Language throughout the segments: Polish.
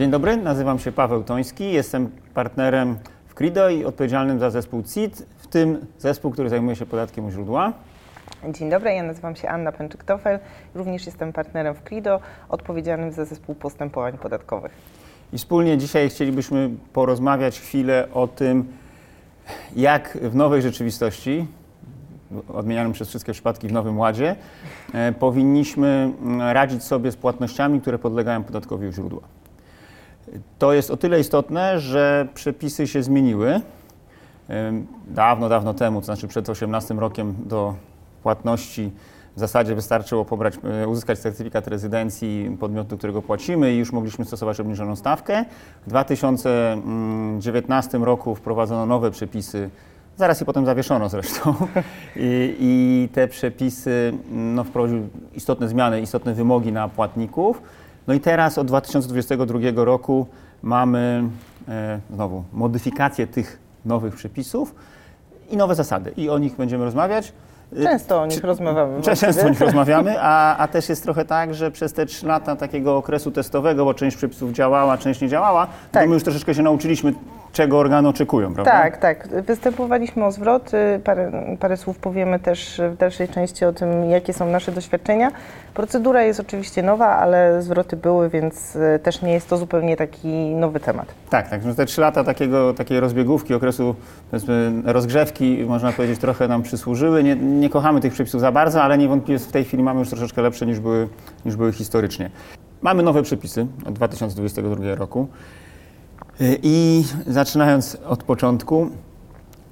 Dzień dobry, nazywam się Paweł Toński, jestem partnerem w Crido i odpowiedzialnym za zespół CIT, w tym zespół, który zajmuje się podatkiem u źródła. Dzień dobry, ja nazywam się Anna Pęczyk-Tofel, również jestem partnerem w Crido, odpowiedzialnym za zespół postępowań podatkowych. I wspólnie dzisiaj chcielibyśmy porozmawiać chwilę o tym, jak w nowej rzeczywistości, odmienianym przez wszystkie przypadki w Nowym Ładzie, e, powinniśmy mm, radzić sobie z płatnościami, które podlegają podatkowi u źródła. To jest o tyle istotne, że przepisy się zmieniły. Dawno, dawno temu, to znaczy przed 18 rokiem do płatności w zasadzie wystarczyło pobrać, e, uzyskać certyfikat rezydencji podmiotu, którego płacimy i już mogliśmy stosować obniżoną stawkę. W 2019 roku wprowadzono nowe przepisy, zaraz je potem zawieszono zresztą i, i te przepisy no, wprowadziły istotne zmiany, istotne wymogi na płatników. No i teraz od 2022 roku mamy e, znowu modyfikację tych nowych przepisów i nowe zasady i o nich będziemy rozmawiać. Często o nich rozmawiamy. Często o nich rozmawiamy, a, a też jest trochę tak, że przez te trzy lata takiego okresu testowego, bo część przepisów działała, część nie działała, Tak. to my już troszeczkę się nauczyliśmy, czego organy oczekują, prawda? Tak, tak. Występowaliśmy o zwrot. y, Parę, parę słów powiemy też w dalszej części o tym, jakie są nasze doświadczenia. Procedura jest oczywiście nowa, ale zwroty były, więc y, też nie jest to zupełnie taki nowy temat. Tak, tak. że Te trzy lata takiego, takiej rozbiegówki, okresu rozgrzewki, można powiedzieć, trochę nam przysłużyły. Nie, nie kochamy tych przepisów za bardzo, ale niewątpliwie w tej chwili mamy już troszeczkę lepsze niż były, niż były historycznie. Mamy nowe przepisy od 2022 roku Y, i zaczynając od początku,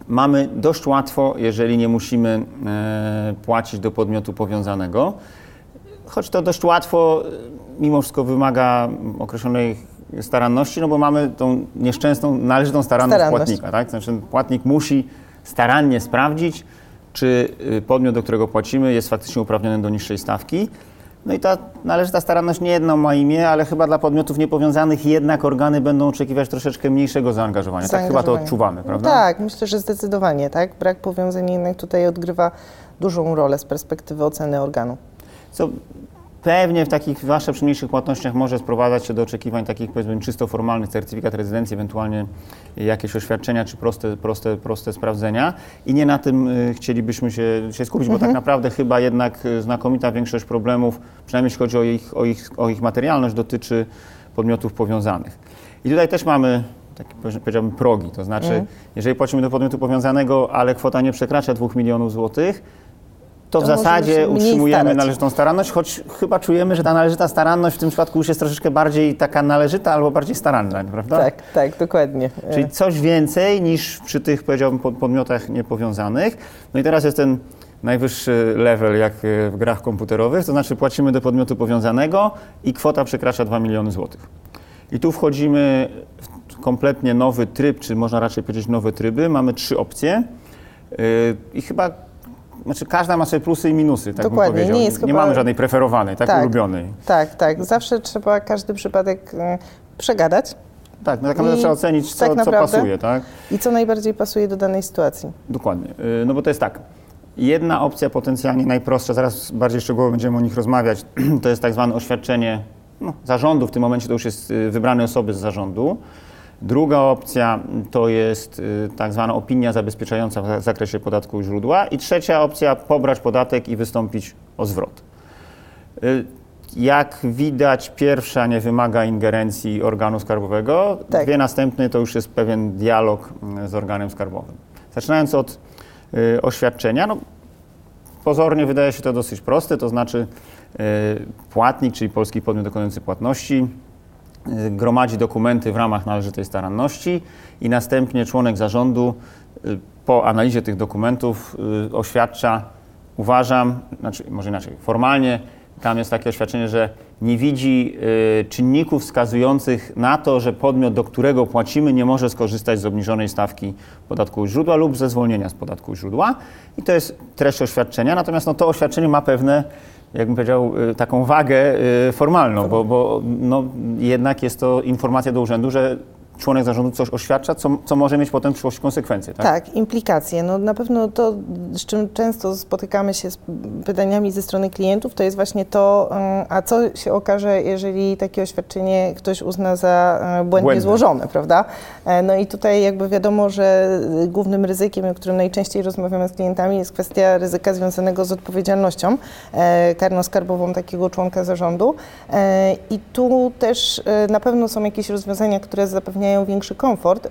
mamy dość łatwo, jeżeli nie musimy e, płacić do podmiotu powiązanego, choć to dość łatwo, y, mimo wszystko wymaga określonej staranności, no bo mamy tą nieszczęsną, należytą staranność, Staranność. płatnika. Tak? Znaczy płatnik musi starannie sprawdzić, czy y, podmiot, do którego płacimy, jest faktycznie uprawniony do niższej stawki. No i ta należyta staranność nie jedno ma imię, ale chyba dla podmiotów niepowiązanych jednak organy będą oczekiwać troszeczkę mniejszego zaangażowania. Tak chyba to odczuwamy, prawda? Tak, myślę, że zdecydowanie. Tak? Brak powiązań jednak tutaj odgrywa dużą rolę z perspektywy oceny organu. Co pewnie w takich zwłaszcza przy mniejszych płatnościach może sprowadzać się do oczekiwań takich powiedzmy czysto formalnych, certyfikat rezydencji, ewentualnie jakieś oświadczenia czy proste, proste, proste sprawdzenia. I nie na tym y, chcielibyśmy się, się skupić, bo tak naprawdę chyba jednak y, znakomita większość problemów, przynajmniej jeśli chodzi o ich, o ich, o ich materialność, dotyczy podmiotów powiązanych. I tutaj też mamy takie powie- powiedziałbym progi, to znaczy jeżeli płacimy do podmiotu powiązanego, ale kwota nie przekracza 2 milionów złotych, to, To w zasadzie utrzymujemy starać. należytą staranność, choć chyba czujemy, że ta należyta staranność w tym przypadku już jest troszeczkę bardziej taka należyta albo bardziej staranna, prawda? Tak, tak, dokładnie. Czyli coś więcej niż przy tych, powiedziałbym, pod- podmiotach niepowiązanych. No i teraz jest ten najwyższy level, jak e, w grach komputerowych, to znaczy płacimy do podmiotu powiązanego i kwota przekracza 2 miliony złotych. I tu wchodzimy w kompletnie nowy tryb, czy można raczej powiedzieć nowe tryby. Mamy trzy opcje yy, i chyba, znaczy każda ma swoje plusy i minusy, tak Dokładnie, bym powiedział. nie jest chyba- mamy żadnej preferowanej, tak, Tak. ulubionej. Tak, tak. Zawsze trzeba każdy przypadek e, przegadać Tak, no tak naprawdę I trzeba ocenić, co, tak co pasuje, tak? i co najbardziej pasuje do danej sytuacji. Dokładnie. Y, No bo to jest tak. Jedna opcja potencjalnie najprostsza, zaraz bardziej szczegółowo będziemy o nich rozmawiać, to jest tak zwane oświadczenie no, zarządu. W tym momencie to już jest y, wybrane osoby z zarządu. Druga opcja to jest y, tak zwana opinia zabezpieczająca w zakresie podatku źródła. I trzecia opcja pobrać podatek i wystąpić o zwrot. Y, Jak widać, pierwsza nie wymaga ingerencji organu skarbowego. Tak. Dwie następne to już jest pewien dialog y, z organem skarbowym. Zaczynając od y, oświadczenia, no, pozornie wydaje się to dosyć proste, to znaczy y, płatnik, czyli polski podmiot dokonujący płatności, gromadzi dokumenty w ramach należytej staranności i następnie członek zarządu y, po analizie tych dokumentów y, oświadcza, uważam, znaczy może inaczej, formalnie tam jest takie oświadczenie, że nie widzi y, czynników wskazujących na to, że podmiot, do którego płacimy, nie może skorzystać z obniżonej stawki podatku źródła lub ze zwolnienia z podatku źródła. I to jest treść oświadczenia. Natomiast no, to oświadczenie ma pewne, jakbym powiedział, y, taką wagę y, formalną, bo, bo no, jednak jest to informacja do urzędu, że członek zarządu coś oświadcza, co, co może mieć potem w przyszłości konsekwencje, tak? Tak, implikacje. No na pewno to, z czym często spotykamy się z pytaniami ze strony klientów, to jest właśnie to, y, a co się okaże, jeżeli takie oświadczenie ktoś uzna za y, błędnie Błędne. złożone, prawda? E, No i tutaj jakby wiadomo, że głównym ryzykiem, o którym najczęściej rozmawiamy z klientami, jest kwestia ryzyka związanego z odpowiedzialnością e, karno-skarbową takiego członka zarządu. E, I tu też e, na pewno są jakieś rozwiązania, które zapewniają większy komfort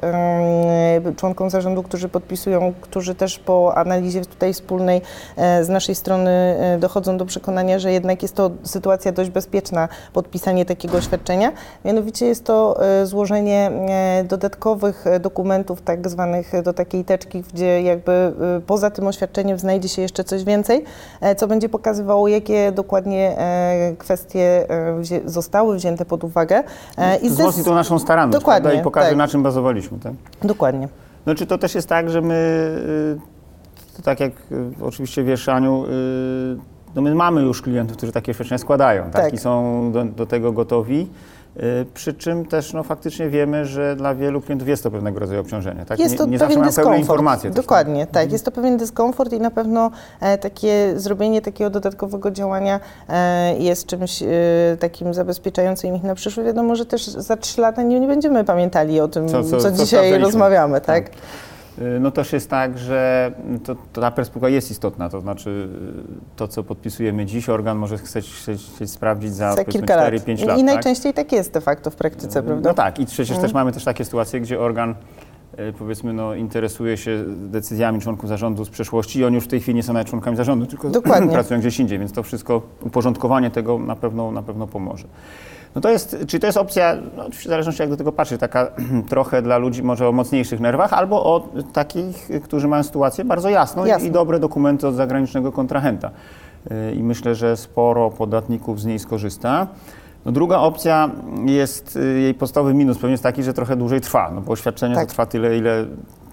członkom zarządu, którzy podpisują, którzy też po analizie tutaj wspólnej e, z naszej strony e, dochodzą do przekonania, że jednak jest to sytuacja dość bezpieczna, podpisanie takiego oświadczenia. Mianowicie jest to e, złożenie dodatkowych dokumentów, tak zwanych do takiej teczki, gdzie jakby poza tym oświadczeniem znajdzie się jeszcze coś więcej, co będzie pokazywało, jakie dokładnie kwestie zostały wzięte pod uwagę. I Wzmocni to naszą staranność Dokładnie, pokaże, tak. na czym bazowaliśmy. Tak? Dokładnie. No czy to też jest tak, że my, y, tak jak y, oczywiście wiesz, Aniu, y, no my mamy już klientów, którzy takie oświadczenia składają tak? Tak. i są do, do tego gotowi. Y, Przy czym też no, faktycznie wiemy, że dla wielu klientów jest to pewnego rodzaju obciążenie. Tak? Jest to nie, nie pewien zawsze dyskomfort. informacje. tak? Dokładnie, tak. Jest to pewien dyskomfort i na pewno e, takie zrobienie takiego dodatkowego działania e, jest czymś e, takim zabezpieczającym ich na przyszłość. Wiadomo, że też za trzy lata nie, nie będziemy pamiętali o tym, Co- co, co- dzisiaj rozmawiamy, tak? Y, No też jest tak, że to, to ta perspektywa jest istotna, to znaczy y, to, co podpisujemy dziś, organ może chcieć, chcieć, sprawdzić za, Za kilka lat. 4-5 I, lat. I tak? najczęściej tak jest de facto w praktyce, prawda? No tak, i przecież Mhm. też mamy też takie sytuacje, gdzie organ powiedzmy no, interesuje się decyzjami członków zarządu z przeszłości i oni już w tej chwili nie są nawet członkami zarządu, tylko Dokładnie. pracują gdzieś indziej, więc to wszystko, uporządkowanie tego na pewno, na pewno pomoże. No to jest, czyli to jest opcja, no, w zależności jak do tego patrzeć, taka trochę dla ludzi może o mocniejszych nerwach, albo o takich, którzy mają sytuację bardzo jasną i- Jasne. i dobre dokumenty od zagranicznego kontrahenta. Y, I myślę, że sporo podatników z niej skorzysta. No druga opcja jest, y, jej podstawowy minus pewnie jest taki, że trochę dłużej trwa, no bo oświadczenie Tak. to trwa tyle, ile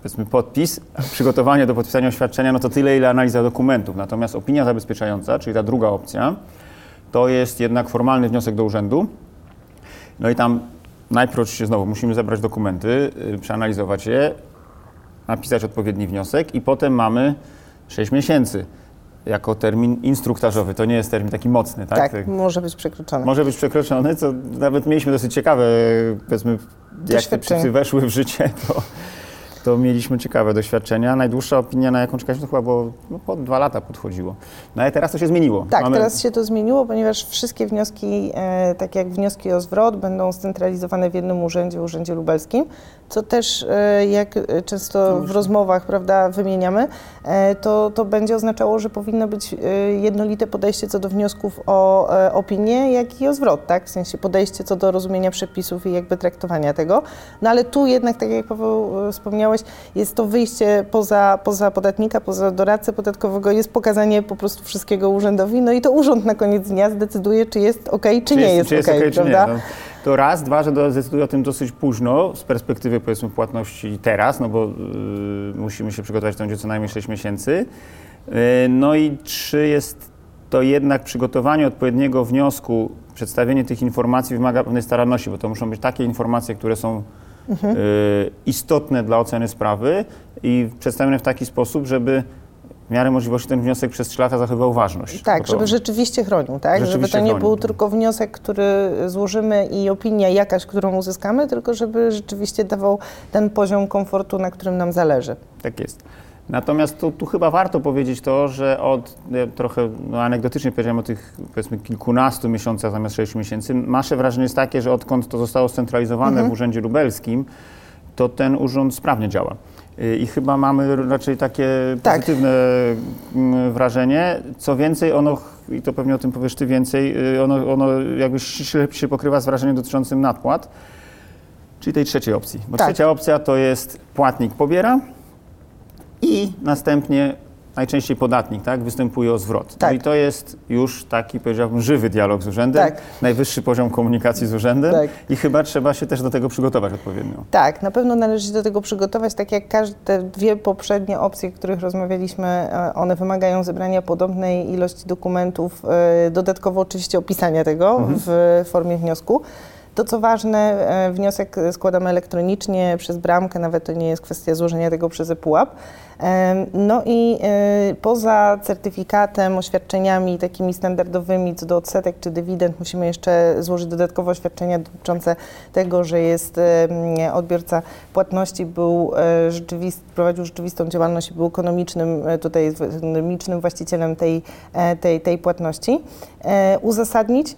powiedzmy podpis, a przygotowanie do podpisania oświadczenia, no to tyle, ile analiza dokumentów. Natomiast opinia zabezpieczająca, czyli ta druga opcja, to jest jednak formalny wniosek do urzędu. No i tam najpierw znowu musimy zebrać dokumenty, y, przeanalizować je, napisać odpowiedni wniosek i potem mamy 6 miesięcy jako termin instruktażowy. To nie jest termin taki mocny, tak? Tak, może być przekroczone. Może być przekroczony, co nawet mieliśmy dosyć ciekawe, powiedzmy, jak te przepisy weszły w życie, to, to mieliśmy ciekawe doświadczenia. Najdłuższa opinia, na jaką czekaliśmy, to chyba było, no, po dwa lata podchodziło. No ale teraz to się zmieniło. Tak, Mamy- teraz się to zmieniło, ponieważ wszystkie wnioski, e, tak jak wnioski o zwrot, będą scentralizowane w jednym urzędzie, Urzędzie Lubelskim, co też, e, jak e, często w rozmowach prawda, wymieniamy, e, to, to będzie oznaczało, że powinno być jednolite podejście co do wniosków o opinię, jak i o zwrot, tak? W sensie podejście co do rozumienia przepisów i jakby traktowania tego. No ale tu jednak, tak jak Paweł wspomniałeś, jest to wyjście poza, poza podatnika, poza doradcę podatkowego, jest pokazanie po prostu wszystkiego urzędowi, no i to urząd na koniec dnia zdecyduje, czy jest ok, czy, nie jest, czy jest ok, okej, czy prawda? nie. No, to raz, dwa, że zdecyduje o tym dosyć późno, z perspektywy powiedzmy płatności teraz, no bo y, musimy się przygotować, to będzie co najmniej 6 miesięcy. Y, no i trzy jest to jednak przygotowanie odpowiedniego wniosku, przedstawienie tych informacji wymaga pewnej staranności, bo to muszą być takie informacje, które są Mhm. y, istotne dla oceny sprawy i przedstawione w taki sposób, żeby w miarę możliwości ten wniosek przez 3 lata zachowywał ważność. Tak, żeby rzeczywiście chronił, tak? żeby Rzeczywiście to nie chronił. był tylko wniosek, który złożymy i opinia jakaś, którą uzyskamy, tylko żeby rzeczywiście dawał ten poziom komfortu, na którym nam zależy. Tak jest. Natomiast tu, tu chyba warto powiedzieć to, że od ja trochę no, anegdotycznie powiedziałem o tych powiedzmy kilkunastu miesiącach zamiast sześciu miesięcy. Nasze wrażenie jest takie, że odkąd to zostało scentralizowane Mhm. w Urzędzie Lubelskim, to ten urząd sprawnie działa. Y, I chyba mamy raczej takie Tak. pozytywne mm, wrażenie. Co więcej, ono, i to pewnie o tym powiesz Ty więcej, y, ono, ono jakby ściśle się pokrywa z wrażeniem dotyczącym nadpłat, czyli tej trzeciej opcji. Bo Tak. trzecia opcja to jest płatnik pobiera, i następnie najczęściej podatnik tak, występuje o zwrot. Tak. No i to jest już taki, powiedziałbym, żywy dialog z urzędem, Tak. najwyższy poziom komunikacji z urzędem Tak. i chyba trzeba się też do tego przygotować odpowiednio. Tak, na pewno należy się do tego przygotować, tak jak każde dwie poprzednie opcje, o których rozmawialiśmy, e, one wymagają zebrania podobnej ilości dokumentów, e, dodatkowo oczywiście opisania tego Mhm. w formie wniosku. To co ważne, e, wniosek składamy elektronicznie przez bramkę, nawet to nie jest kwestia złożenia tego przez ePUAP. No i e, poza certyfikatem, oświadczeniami takimi standardowymi co do odsetek czy dywidend, musimy jeszcze złożyć dodatkowe oświadczenia dotyczące tego, że jest odbiorca płatności, był e, rzeczywist, prowadził rzeczywistą działalność i był ekonomicznym, e, tutaj ekonomicznym właścicielem tej, tej, tej płatności. Uzasadnić,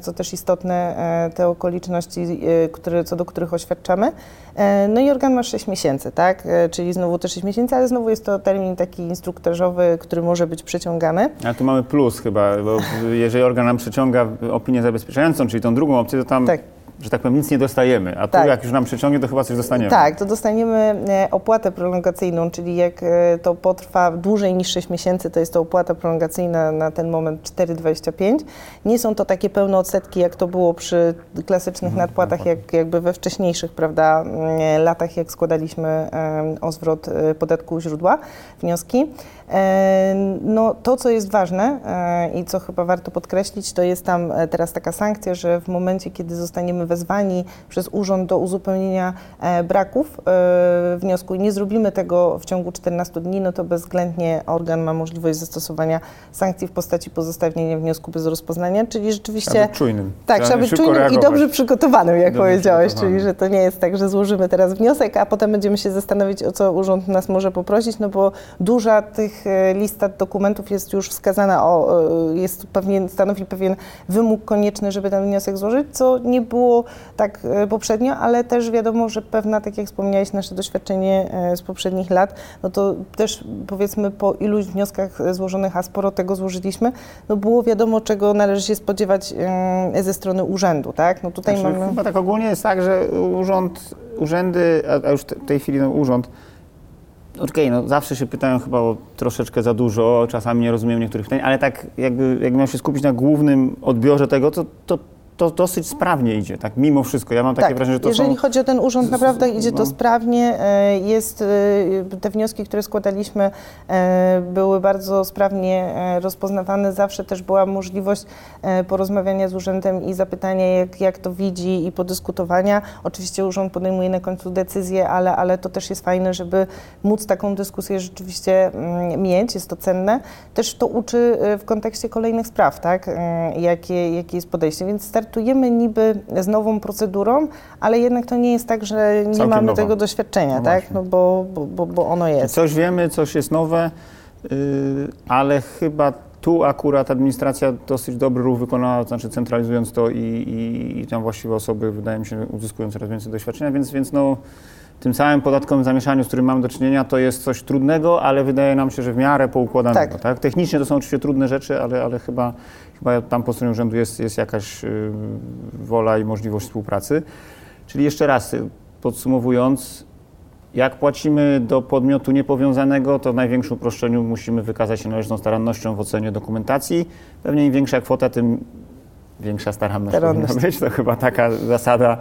co też istotne, te okoliczności, które, co do których oświadczamy. E, No i organ ma 6 miesięcy, tak? E, Czyli znowu te 6 miesięcy, ale znowu jest to termin taki instruktażowy, który może być przeciągany. Ale tu mamy plus chyba, bo jeżeli organ nam przeciąga opinię zabezpieczającą, czyli tą drugą opcję, to tam, Tak. Że tak powiem, nic nie dostajemy. A tu Tak. jak już nam przeciągnie, to chyba coś dostaniemy. Tak, to dostaniemy e, opłatę prolongacyjną, czyli jak e, to potrwa dłużej niż 6 miesięcy, to jest to opłata prolongacyjna na ten moment 4,25. Nie są to takie pełne odsetki, jak to było przy klasycznych nadpłatach, jak, jakby we wcześniejszych prawda, mm, latach, jak składaliśmy e, o zwrot e, podatku źródła, wnioski. E, No, to, co jest ważne e, i co chyba warto podkreślić, to jest tam e, teraz taka sankcja, że w momencie, kiedy zostaniemy wezwani przez urząd do uzupełnienia e, braków e, wniosku i nie zrobimy tego w ciągu 14 dni, no to bezwzględnie organ ma możliwość zastosowania sankcji w postaci pozostawienia wniosku bez rozpoznania, czyli Trzeba rzeczywiście... być czujnym. Tak, trzeba być czujnym i reagować. dobrze przygotowanym, jak Dobrze powiedziałeś, czyli że to nie jest tak, że złożymy teraz wniosek, a potem będziemy się zastanowić, o co urząd nas może poprosić, no bo duża tych e, lista dokumentów jest już wskazana, o, jest pewien, stanowi pewien wymóg konieczny, żeby ten wniosek złożyć, co nie było tak e, poprzednio, ale też wiadomo, że pewna, tak jak wspomniałeś, nasze doświadczenie e, z poprzednich lat, no to też powiedzmy po iluś wnioskach złożonych, a sporo tego złożyliśmy, no było wiadomo, czego należy się spodziewać ze strony urzędu, tak? No tutaj Znaczy, mamy... Chyba tak ogólnie jest tak, że urząd, urzędy, a, już w tej chwili no, urząd, okej, no zawsze się pytają chyba o troszeczkę za dużo, czasami nie rozumiem niektórych pytań, ale tak jakby, jakby miał się skupić na głównym odbiorze tego, to, to, to dosyć sprawnie idzie, tak mimo wszystko. Ja mam takie tak, wrażenie, że to jeżeli są... chodzi o ten urząd, naprawdę idzie to no. sprawnie. e, Jest, e, te wnioski, które składaliśmy, e, były bardzo sprawnie rozpoznawane. Zawsze też była możliwość porozmawiania z urzędem i zapytania, jak, jak to widzi i podyskutowania. Oczywiście urząd podejmuje na końcu decyzję, ale, ale to też jest fajne, żeby móc taką dyskusję rzeczywiście mm, mieć. Jest to cenne. Też to uczy w kontekście kolejnych spraw, tak? Jakie, jakie jest podejście. Więc startujemy niby z nową procedurą, ale jednak to nie jest tak, że nie Całkiem mamy nowa. tego doświadczenia, No tak? właśnie. No bo, bo, bo, ono jest. Coś wiemy, coś jest nowe, yy, ale chyba tu akurat administracja dosyć dobry ruch wykonała, to znaczy centralizując to i, i, i tam właściwe osoby, wydaje mi się, uzyskują coraz więcej doświadczenia, więc, więc no, tym całym podatkowym zamieszaniu, z którym mamy do czynienia, to jest coś trudnego, ale wydaje nam się, że w miarę poukładanego. Tak. Tak. Technicznie to są oczywiście trudne rzeczy, ale, ale chyba, chyba tam po stronie urzędu jest, jest jakaś yy, wola i możliwość współpracy. Czyli jeszcze raz, y, podsumowując, jak płacimy do podmiotu niepowiązanego, to w największym uproszczeniu musimy wykazać się należytą starannością w ocenie dokumentacji. Pewnie im większa kwota, tym większa staranność powinna być. To chyba taka zasada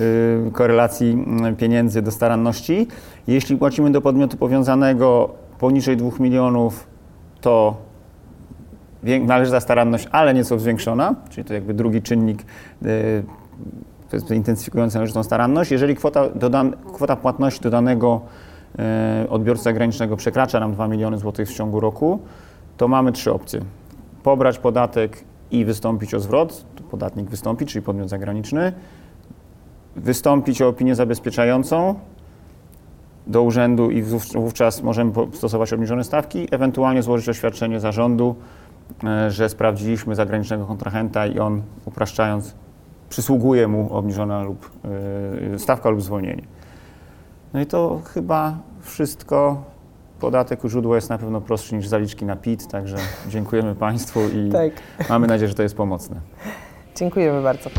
y, korelacji y, pieniędzy do staranności. Jeśli płacimy do podmiotu powiązanego poniżej 2 milionów, to wię- należy za staranność, ale nieco zwiększona, czyli to jakby drugi czynnik y, to jest intensyfikujący należytą staranność. Jeżeli kwota, dodan, kwota płatności do danego e, odbiorcy zagranicznego przekracza nam 2 miliony złotych w ciągu roku, to mamy trzy opcje. Pobrać podatek i wystąpić o zwrot, podatnik wystąpi, czyli podmiot zagraniczny, wystąpić o opinię zabezpieczającą do urzędu i wów- wówczas możemy stosować obniżone stawki, ewentualnie złożyć oświadczenie zarządu, e, że sprawdziliśmy zagranicznego kontrahenta i on, upraszczając, przysługuje mu obniżona lub y, stawka lub zwolnienie. No i to chyba wszystko. Podatek u źródła jest na pewno prostszy niż zaliczki na PIT, także dziękujemy Państwu i Tak, mamy nadzieję, że to jest pomocne. dziękujemy bardzo.